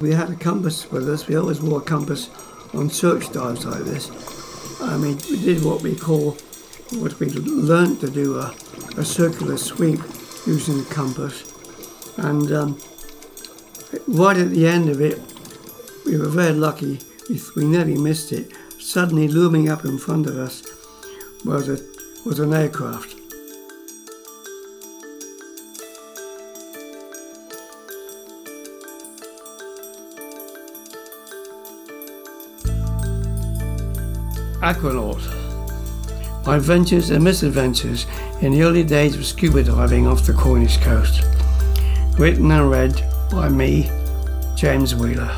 We had a compass with us. We always wore a compass on search dives like this. I mean, we did what we call, what we learned to do, a, a circular sweep using the compass. And um, right at the end of it, we were very lucky. We, we nearly missed it. Suddenly, looming up in front of us was a was an aircraft. Aquanaut. My adventures and misadventures in the early days of scuba diving off the Cornish coast. Written and read by me, James Wheeler.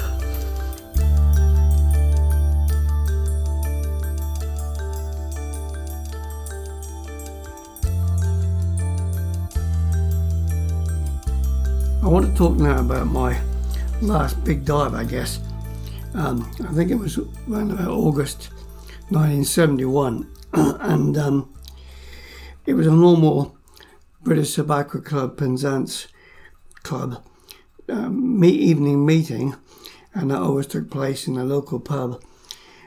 I want to talk now about my last big dive, I guess. Um, I think it was around about August 1971, and um, it was a normal British Sub-Aqua Club Penzance Club um, evening meeting, and that always took place in a local pub.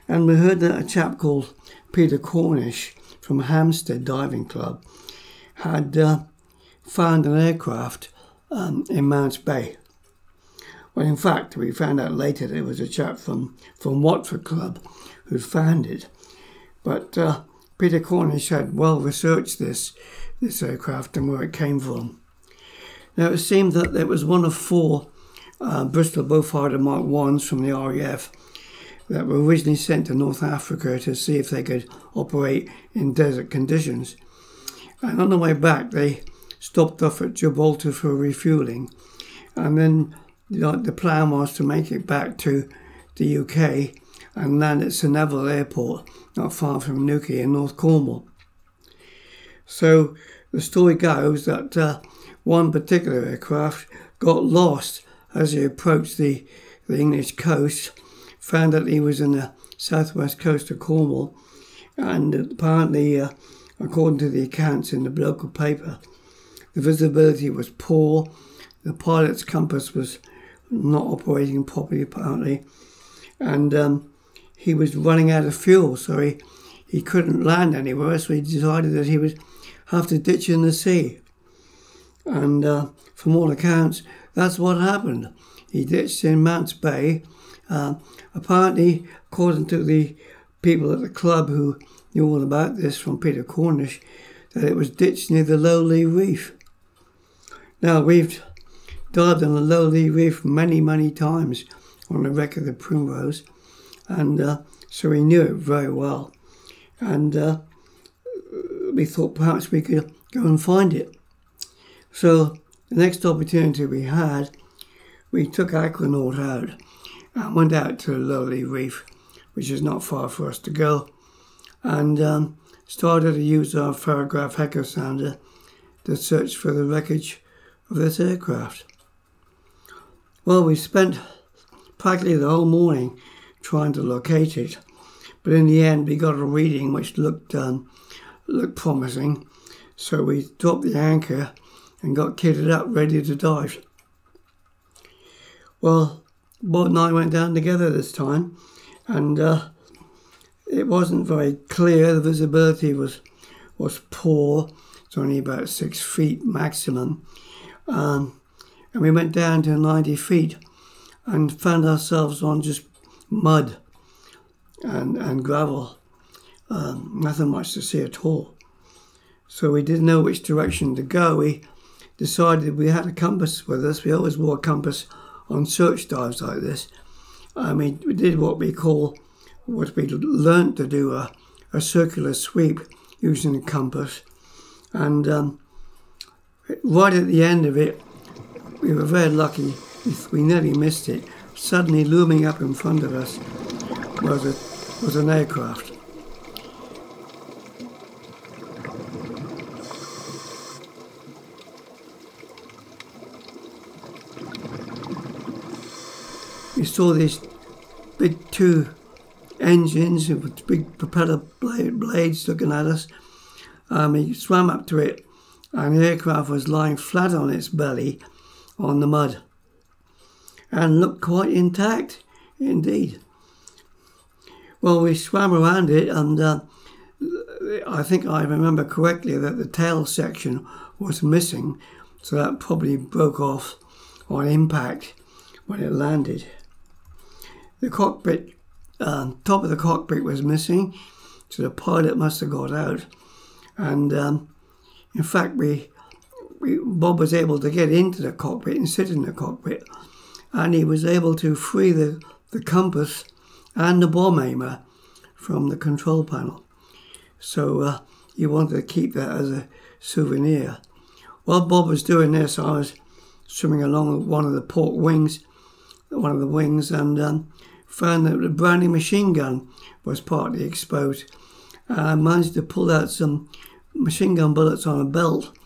And we heard that a chap called Peter Cornish from Hampstead Diving Club had uh, found an aircraft um, in Mounts Bay. Well, in fact, we found out later that it was a chap from, from Watford Club who'd found it. But uh, Peter Cornish had well researched this, this aircraft and where it came from. Now, it seemed that it was one of four uh, Bristol Beaufighter Mark 1s from the RAF that were originally sent to North Africa to see if they could operate in desert conditions. And on the way back, they stopped off at Gibraltar for refueling. And then the plan was to make it back to the UK and land at St Eval Airport, not far from Newquay in North Cornwall. So the story goes that uh, one particular aircraft got lost as he approached the, the English coast, found that he was in the southwest coast of Cornwall, and apparently, uh, according to the accounts in the local paper, the visibility was poor, the pilot's compass was not operating properly, apparently, and um, he was running out of fuel, so he, he couldn't land anywhere, so he decided that he would have to ditch in the sea. And uh, from all accounts, that's what happened. He ditched in Mounts Bay. Uh, apparently, according to the people at the club who knew all about this from Peter Cornish, that it was ditched near the Lowly Reef. Now, we've dived on the Lowly Reef many, many times on the wreck of the Primrose, and uh, so we knew it very well. And uh, we thought perhaps we could go and find it. So the next opportunity we had, we took Aquanaut out and went out to Lowly Reef, which is not far for us to go, and um, started to use our Ferrograph Echo sounder to search for the wreckage of this aircraft. Well, we spent practically the whole morning trying to locate it. But in the end, we got a reading which looked um, looked promising. So we dropped the anchor and got kitted up, ready to dive. Well, Bob and I went down together this time, and uh, it wasn't very clear. The visibility was was poor. It's only about six feet maximum, um, and we went down to ninety feet, and found ourselves on just mud and, and gravel. Um, nothing much to see at all. So we didn't know which direction to go. We decided we had a compass with us. We always wore a compass on search dives like this. I mean, we did what we call, what we learnt to do, a, a circular sweep using a compass. And um, right at the end of it, we were very lucky. We nearly missed it Suddenly looming up in front of us was, a, was an aircraft. We saw these big two engines with big propeller blades looking at us. Um, swam up to it, and the aircraft was lying flat on its belly on the mud and looked quite intact indeed. Well, we swam around it, and uh, I think I remember correctly that the tail section was missing, so that probably broke off on impact when it landed. The cockpit, um, top of the cockpit was missing, so the pilot must have got out. And um, in fact, we, we Bob was able to get into the cockpit and sit in the cockpit, and he was able to free the, the compass and the bomb aimer from the control panel. So uh, he wanted to keep that as a souvenir. While Bob was doing this, I was swimming along one of the port wings, one of the wings, and um, found that the Browning machine gun was partly exposed. I managed to pull out some machine gun bullets on a belt,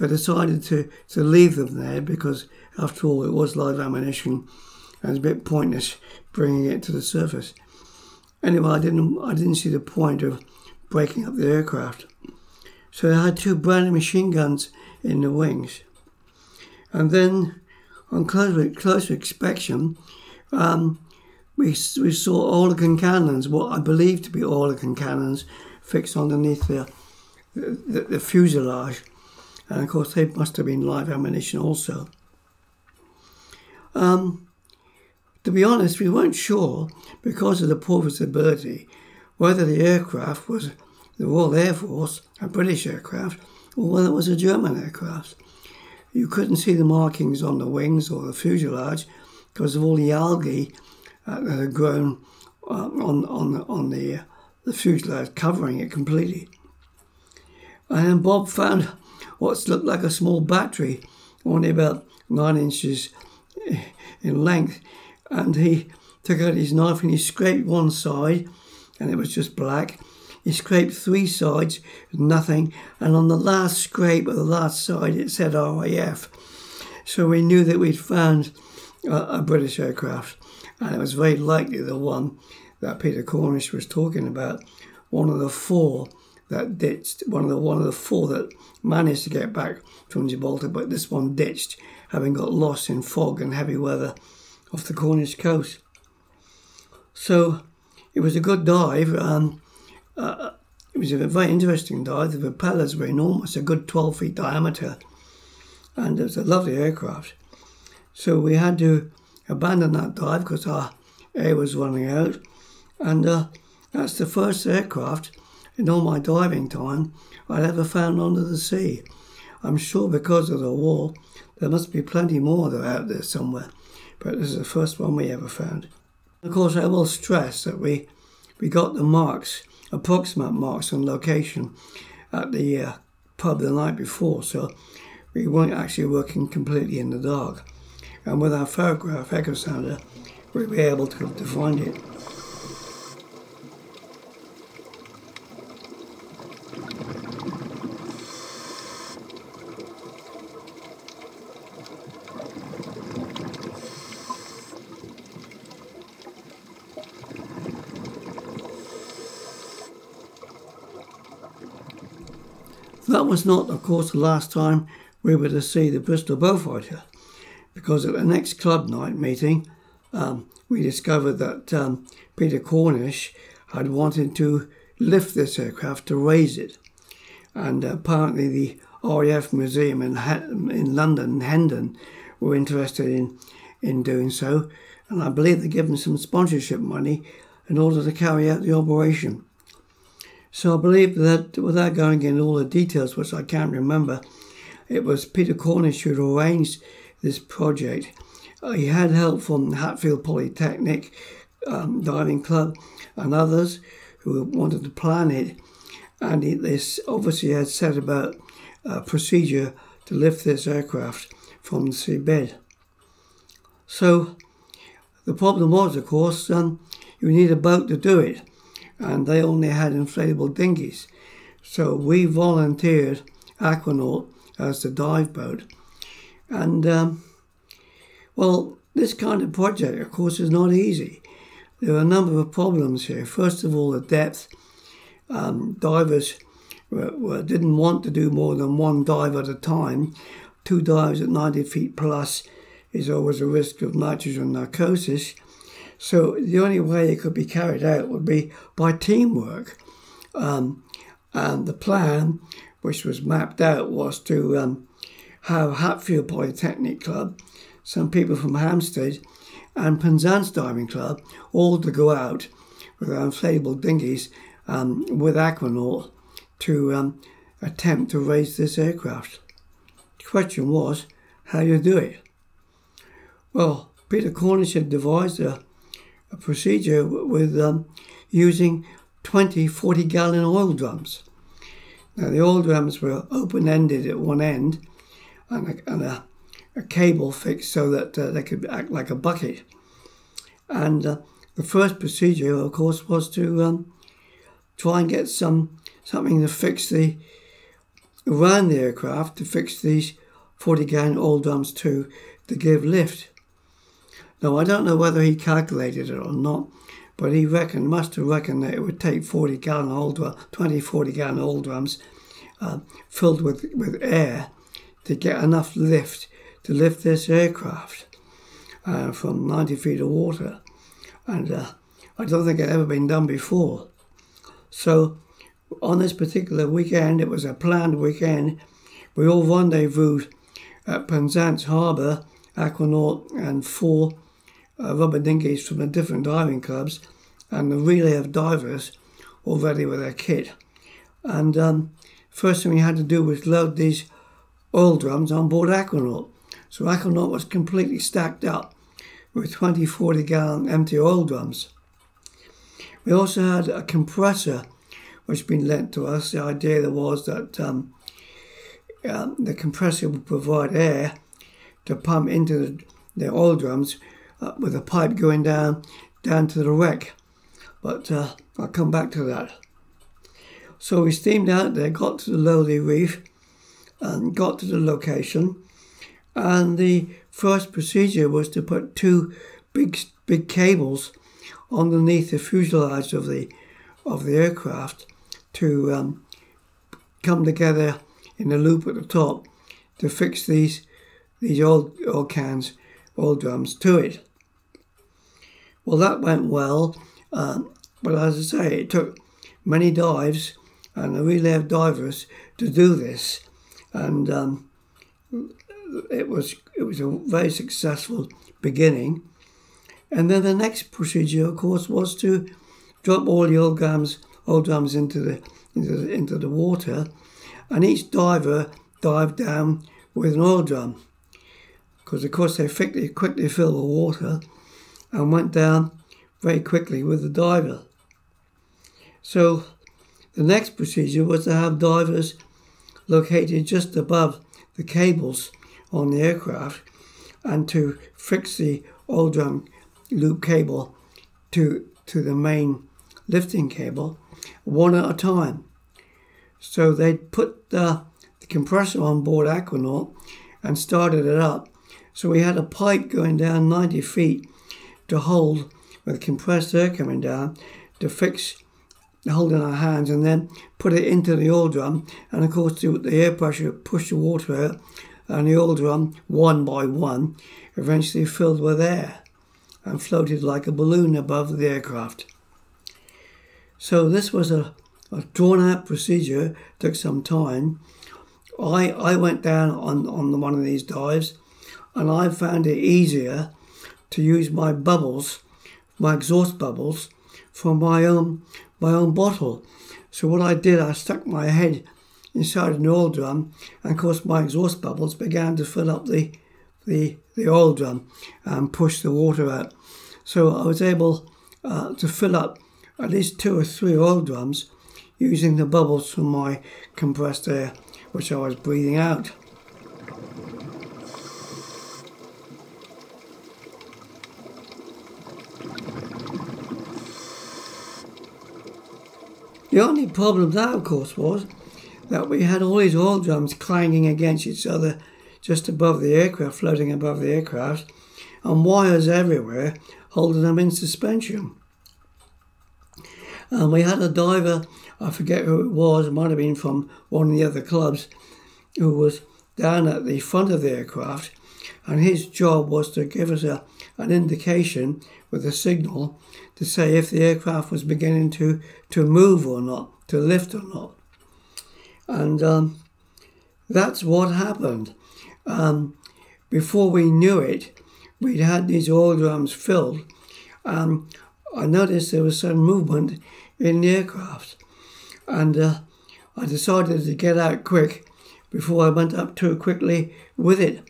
but decided to, to leave them there because, after all, it was live ammunition and it's a bit pointless bringing it to the surface. Anyway, I didn't I didn't see the point of breaking up the aircraft. So I had two Browning machine guns in the wings. And then on closer, closer inspection, um, we, we saw Oerlikon cannons, what I believe to be Oerlikon cannons, fixed underneath the, the, the fuselage. And of course, they must have been live ammunition also. Um, to be honest, we weren't sure, because of the poor visibility, whether the aircraft was the Royal Air Force, a British aircraft, or whether it was a German aircraft. You couldn't see the markings on the wings or the fuselage because of all the algae uh, that had grown uh, on, on, on the, uh, the fuselage, covering it completely. And Bob found what looked like a small battery, only about nine inches in length, and he took out his knife and he scraped one side, and it was just black. He scraped three sides, nothing, and on the last scrape of the last side it said RAF. So we knew that we'd found a, a British aircraft, and it was very likely the one that Peter Cornish was talking about, one of the four that ditched, one of the one of the four that managed to get back from Gibraltar, but this one ditched, having got lost in fog and heavy weather off the Cornish coast. So it was a good dive. Um, uh, it was a very interesting dive. The propellers were enormous, a good 12 feet diameter, and it was a lovely aircraft. So we had to abandon that dive because our air was running out, and uh, that's the first aircraft in all my diving time I'd ever found under the sea. I'm sure because of the war, there must be plenty more that are out there somewhere, but this is the first one we ever found. Of course, I will stress that we, we got the marks approximate marks on location at the uh, pub the night before, so we weren't actually working completely in the dark. And with our Ferrograph echo sounder, we were able to, to find it. That was not, of course, the last time we were to see the Bristol Beaufighter, because at the next club night meeting, um, we discovered that um, Peter Cornish had wanted to lift this aircraft to raise it. And apparently, the RAF Museum in, in London, Hendon, were interested in, in doing so. And I believe they gave them some sponsorship money in order to carry out the operation. So I believe that without going into all the details, which I can't remember, it was Peter Cornish who arranged this project. Uh, he had help from Hatfield Polytechnic um, Diving Club and others who wanted to plan it. And he, this obviously had set about a procedure to lift this aircraft from the seabed. So the problem was, of course, um, you need a boat to do it and they only had inflatable dinghies. So we volunteered Aquanaut as the dive boat. And, um, well, this kind of project, of course, is not easy. There are a number of problems here. First of all, the depth. Um, divers were, were, didn't want to do more than one dive at a time. Two dives at 90 feet plus is always a risk of nitrogen narcosis. So the only way it could be carried out would be by teamwork. Um, and the plan, which was mapped out, was to um, have Hatfield Polytechnic Club, some people from Hampstead, and Penzance Diving Club all to go out with their inflatable dinghies um, with Aquanaut to um, attempt to raise this aircraft. The question was, how do you do it? Well, Peter Cornish had devised a, a procedure with um, using 20 40 gallon oil drums. Now, the oil drums were open ended at one end and a, and a, a cable fixed so that uh, they could act like a bucket. And uh, the first procedure, of course, was to um, try and get some something to fix the around the aircraft to fix these 40 gallon oil drums to to give lift. Now I don't know whether he calculated it or not, but he reckoned must have reckoned that it would take 40 gallon oil drum, 20 40 gallon oil drums uh, filled with with air to get enough lift to lift this aircraft uh, from 90 feet of water. And uh, I don't think it had ever been done before. So on this particular weekend, it was a planned weekend, we all rendezvoused at Penzance Harbour, Aquanaut and four uh, rubber dinghies from the different diving clubs and the relay of divers all ready with their kit. And um, first thing we had to do was load these oil drums on board Aquanaut. So Aquanaut was completely stacked up with 20, 40 gallon empty oil drums. We also had a compressor which had been lent to us. The idea was that um, um, the compressor would provide air to pump into the, the oil drums uh, with a pipe going down down to the wreck. But uh, I'll come back to that. So we steamed out there, got to the Lowly Reef, and got to the location. And the first procedure was to put two big big cables underneath the fuselage of the of the aircraft to um, come together in a loop at the top to fix these these oil cans, oil drums to it. Well, that went well, um, but as I say, it took many dives and a relay of divers to do this, and um, it was it was a very successful beginning. And then the next procedure, of course, was to drop all the oil drums, into the into the, into the water, and each diver dived down with an oil drum, because of course they quickly quickly filled with water, and went down very quickly with the diver. So the next procedure was to have divers located just above the cables on the aircraft and to fix the oil drum loop cable to, to the main lifting cable one at a time. So they put the, the compressor on board Aquanaut and started it up. So we had a pipe going down 90 feet to hold with compressed air coming down to fix hold in our hands and then put it into the oil drum and of course the, the air pressure pushed the water out and the oil drum, one by one, eventually filled with air and floated like a balloon above the aircraft. So this was a, a drawn out procedure, took some time. I, I went down on, on one of these dives and I found it easier to use my bubbles, my exhaust bubbles, from my own my own bottle. So what I did, I stuck my head inside an oil drum, and of course my exhaust bubbles began to fill up the the, the oil drum and push the water out. So I was able uh, to fill up at least two or three oil drums using the bubbles from my compressed air, which I was breathing out. The only problem that, of course, was that we had all these oil drums clanging against each other just above the aircraft, floating above the aircraft, and wires everywhere holding them in suspension. And we had a diver, I forget who it was, it might have been from one of the other clubs, who was down at the front of the aircraft and his job was to give us a, an indication with a signal to say if the aircraft was beginning to, to move or not, to lift or not. And um, that's what happened. Um, before we knew it, we'd had these oil drums filled. Um, I noticed there was some movement in the aircraft. And uh, I decided to get out quick before I went up too quickly with it.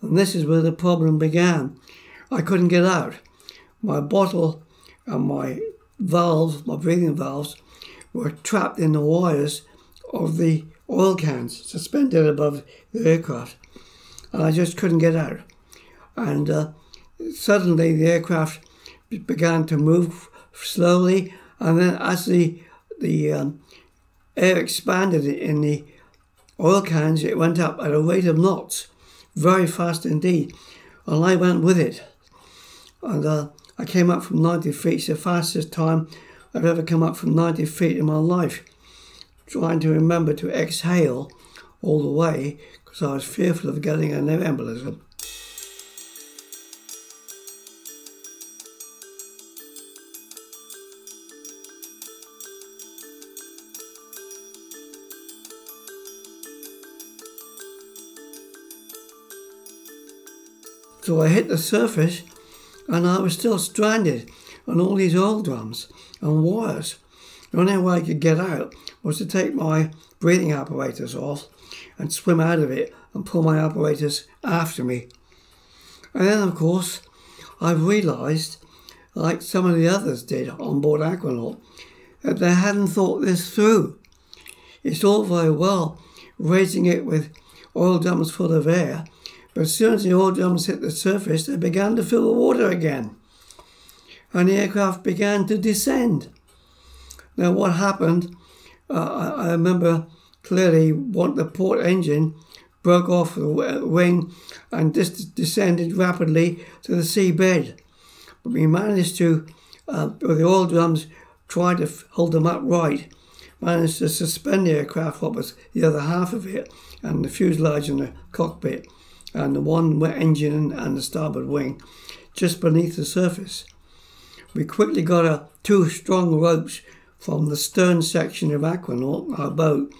And this is where the problem began. I couldn't get out. My bottle and my valves, my breathing valves, were trapped in the wires of the oil cans suspended above the aircraft. And I just couldn't get out. And uh, suddenly the aircraft began to move slowly, and then as the the um, air expanded in the oil cans, it went up at a rate of knots, very fast indeed, and I went with it. And uh, I came up from 90 feet, it's the fastest time I've ever come up from 90 feet in my life. Trying to remember to exhale all the way because I was fearful of getting an embolism. So I hit the surface and I was still stranded on all these oil drums and wires. The only way I could get out was to take my breathing apparatus off and swim out of it and pull my apparatus after me. And then, of course, I realised, like some of the others did on board Aquanaut, that they hadn't thought this through. It's all very well raising it with oil drums full of air but as soon as the oil drums hit the surface, they began to fill with water again. And the aircraft began to descend. Now, what happened, uh, I remember clearly what the port engine broke off the wing and just descended rapidly to the seabed. But we managed to, uh, with the oil drums, try to hold them upright, managed to suspend the aircraft, what was the other half of it, and the fuselage and the cockpit and the one engine and the starboard wing just beneath the surface. We quickly got a, two strong ropes from the stern section of Aquanaut, our boat,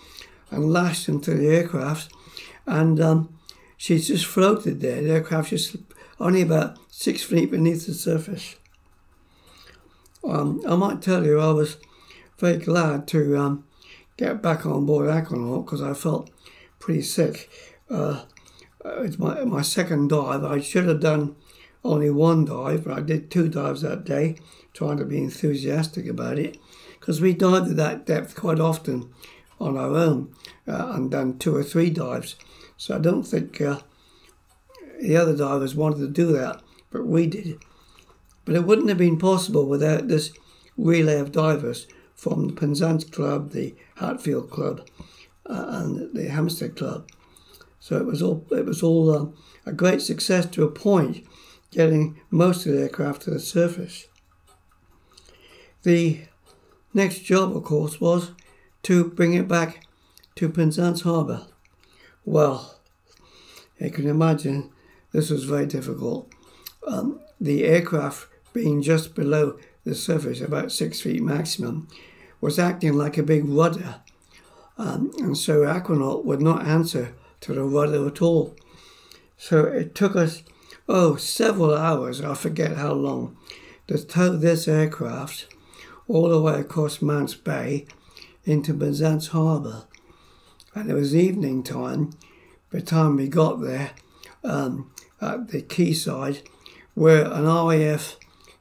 and lashed them to the aircraft, and um, she just floated there. The aircraft just only about six feet beneath the surface. Um, I might tell you, I was very glad to um, get back on board Aquanaut because I felt pretty sick. Uh, uh, it's my, my second dive. I should have done only one dive, but I did two dives that day, trying to be enthusiastic about it. Because we dived at that depth quite often on our own uh, and done two or three dives. So I don't think uh, the other divers wanted to do that, but we did. But it wouldn't have been possible without this relay of divers from the Penzance Club, the Hatfield Club, uh, and the Hampstead Club. So it was all it was all um, a great success to a point, getting most of the aircraft to the surface. The next job, of course, was to bring it back to Penzance Harbour. Well, you can imagine this was very difficult. Um, the aircraft being just below the surface, about six feet maximum, was acting like a big rudder. Um, and so Aquanaut would not answer to the rudder at all. So it took us, oh, several hours, I forget how long, to tow this aircraft all the way across Mounts Bay into Penzance Harbour. And it was evening time by the time we got there um, at the quayside where an RAF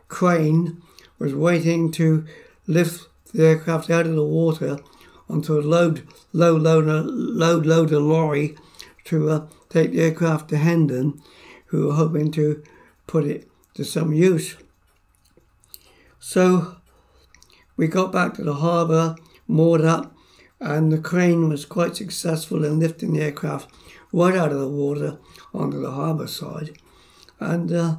crane was waiting to lift the aircraft out of the water onto a load, low loader, load loader lorry to uh, take the aircraft to Hendon, who were hoping to put it to some use. So we got back to the harbour, moored up, and the crane was quite successful in lifting the aircraft right out of the water onto the harbour side. And uh,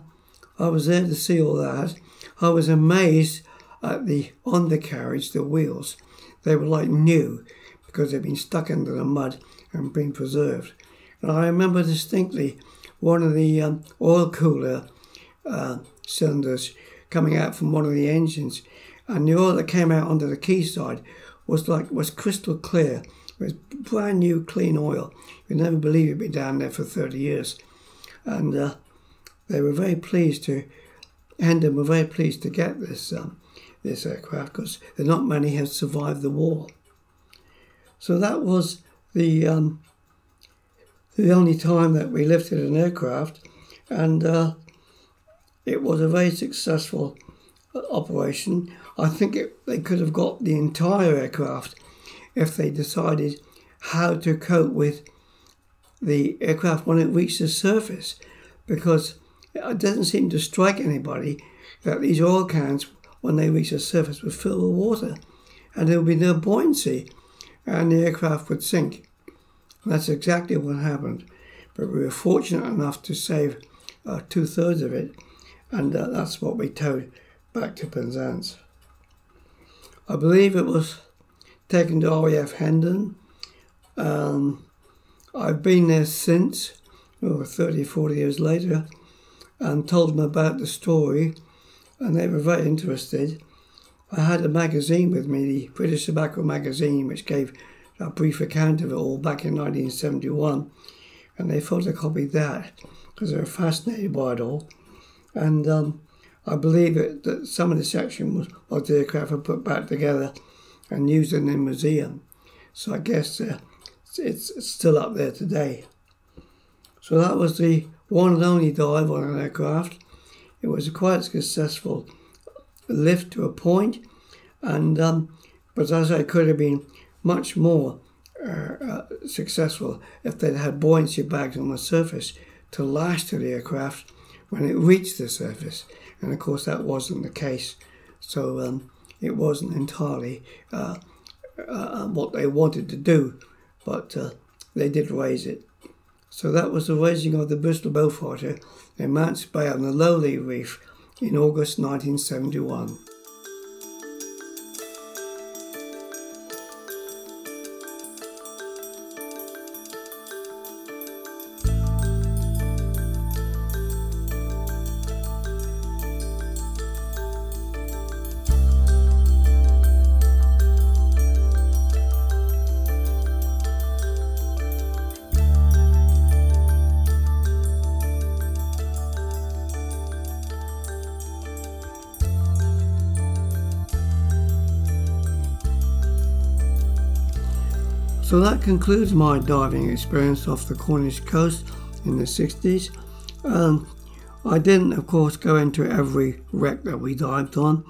I was there to see all that. I was amazed at the undercarriage, the wheels. They were like new because they'd been stuck into the mud and been preserved. And I remember distinctly one of the um, oil cooler uh, cylinders coming out from one of the engines, and the oil that came out onto the quayside was like was crystal clear. It was brand new, clean oil. You'd never believe it'd been down there for 30 years, and uh, they were very pleased to. Hendon were very pleased to get this um, this aircraft because not many have survived the war. So that was the um, the only time that we lifted an aircraft, and uh, it was a very successful uh, operation. I think it, they could have got the entire aircraft if they decided how to cope with the aircraft when it reached the surface, because it doesn't seem to strike anybody that these oil cans, when they reach the surface, would fill with water, and there would be no buoyancy, and the aircraft would sink. And that's exactly what happened. But we were fortunate enough to save uh, two thirds of it, and uh, that's what we towed back to Penzance. I believe it was taken to RAF Hendon. Um, I've been there since, over 30, 40 years later, and told them about the story, and they were very interested. I had a magazine with me, the British Sub-Aqua magazine, which gave a brief account of it all back in 1971, and they photocopied that because they were fascinated by it all. And um, I believe it, that some of the section was, was the aircraft were put back together and used in the museum. So I guess uh, it's, it's still up there today. So that was the one and only dive on an aircraft. It was a quite successful lift to a point, and um, but as I could have been much more uh, uh, successful if they'd had buoyancy bags on the surface to lash to the aircraft when it reached the surface. And of course, that wasn't the case. So um, it wasn't entirely uh, uh what they wanted to do, but uh, they did raise it. So that was the raising of the Bristol Beaufighter in Mounts Bay on the Lowly Reef in August 1971. So that concludes my diving experience off the Cornish coast in the 60s. Um, I didn't, of course, go into every wreck that we dived on,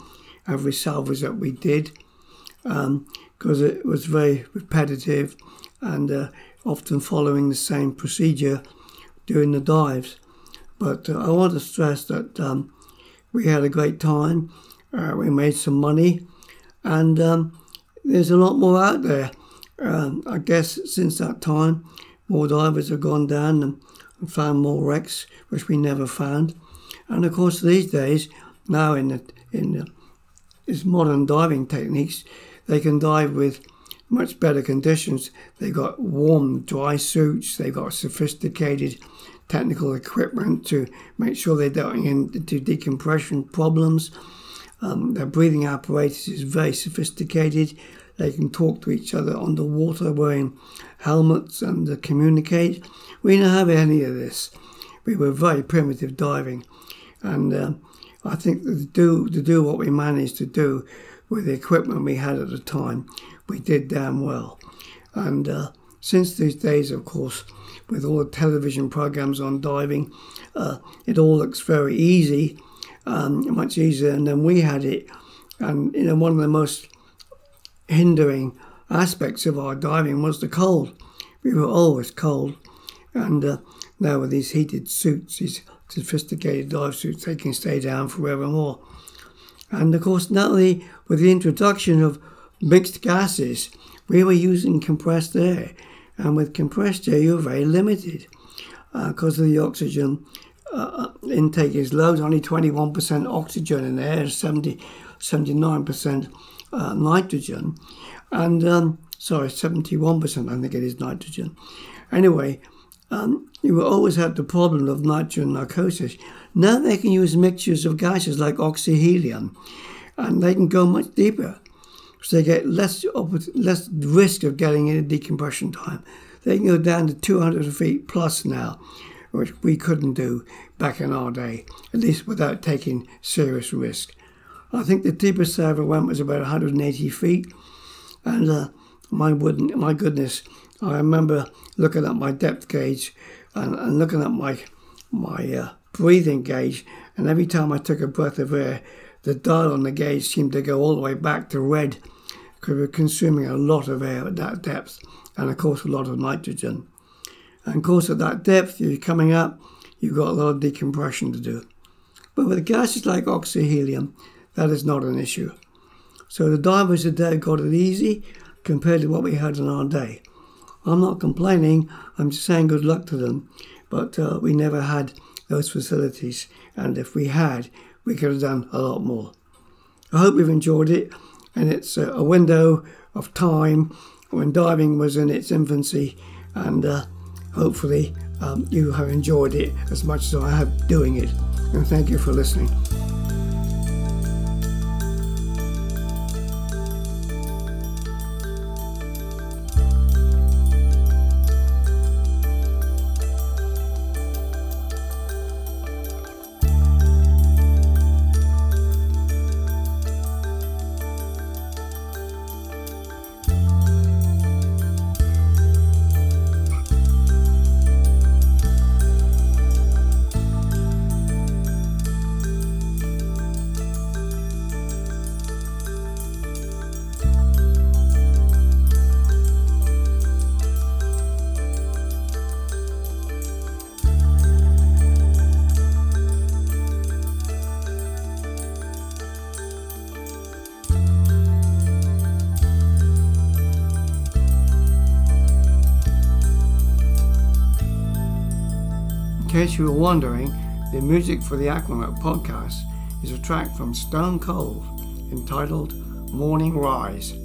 every salvage that we did, because um, it was very repetitive and uh, often following the same procedure during the dives. But uh, I want to stress that um, we had a great time, uh, we made some money, and um, there's a lot more out there. Um, I guess since that time, more divers have gone down and, found more wrecks, which we never found. And of course, these days, now in the, in the, modern diving techniques, they can dive with much better conditions. They've got warm, dry suits. They've got sophisticated technical equipment to make sure they don't get into decompression problems. Um, their breathing apparatus is very sophisticated. They can talk to each other underwater wearing helmets and uh, communicate. We didn't have any of this. We were very primitive diving, and uh, I think to do to do what we managed to do with the equipment we had at the time, we did damn well. And uh, since these days, of course, with all the television programs on diving, uh, it all looks very easy, um, much easier than we had it. And you know, one of the most hindering aspects of our diving was the cold. We were always cold, and uh, now with these heated suits, these sophisticated dive suits, they can stay down forevermore. And of course, not only with the introduction of mixed gases, we were using compressed air, and with compressed air, you're very limited because uh, of the oxygen uh, intake is low. only 21% oxygen in there, 70, 79% uh, nitrogen, and um, sorry, 71%, I think it is nitrogen. Anyway, um, you will always have the problem of nitrogen narcosis. Now they can use mixtures of gases like oxyhelium, and they can go much deeper, so they get less less risk of getting any decompression time. They can go down to 200 feet plus now, which we couldn't do back in our day, at least without taking serious risk. I think the deepest I ever went was about 180 feet, and uh, my wooden, my goodness, I remember looking at my depth gauge and, and looking at my my uh, breathing gauge, and every time I took a breath of air, the dial on the gauge seemed to go all the way back to red because we were consuming a lot of air at that depth, and of course a lot of nitrogen. And of course, at that depth, you're coming up, you've got a lot of decompression to do. But with gases like oxyhelium, that is not an issue. So the divers today got it easy compared to what we had in our day. I'm not complaining, I'm just saying good luck to them. But uh, we never had those facilities, and if we had, we could have done a lot more. I hope you've enjoyed it, and it's a window of time when diving was in its infancy, and uh, hopefully um, you have enjoyed it as much as I have doing it. And thank you for listening. Case you were wondering, the music for the Aquanaut podcast is a track from Stone Cold entitled Morning Rise.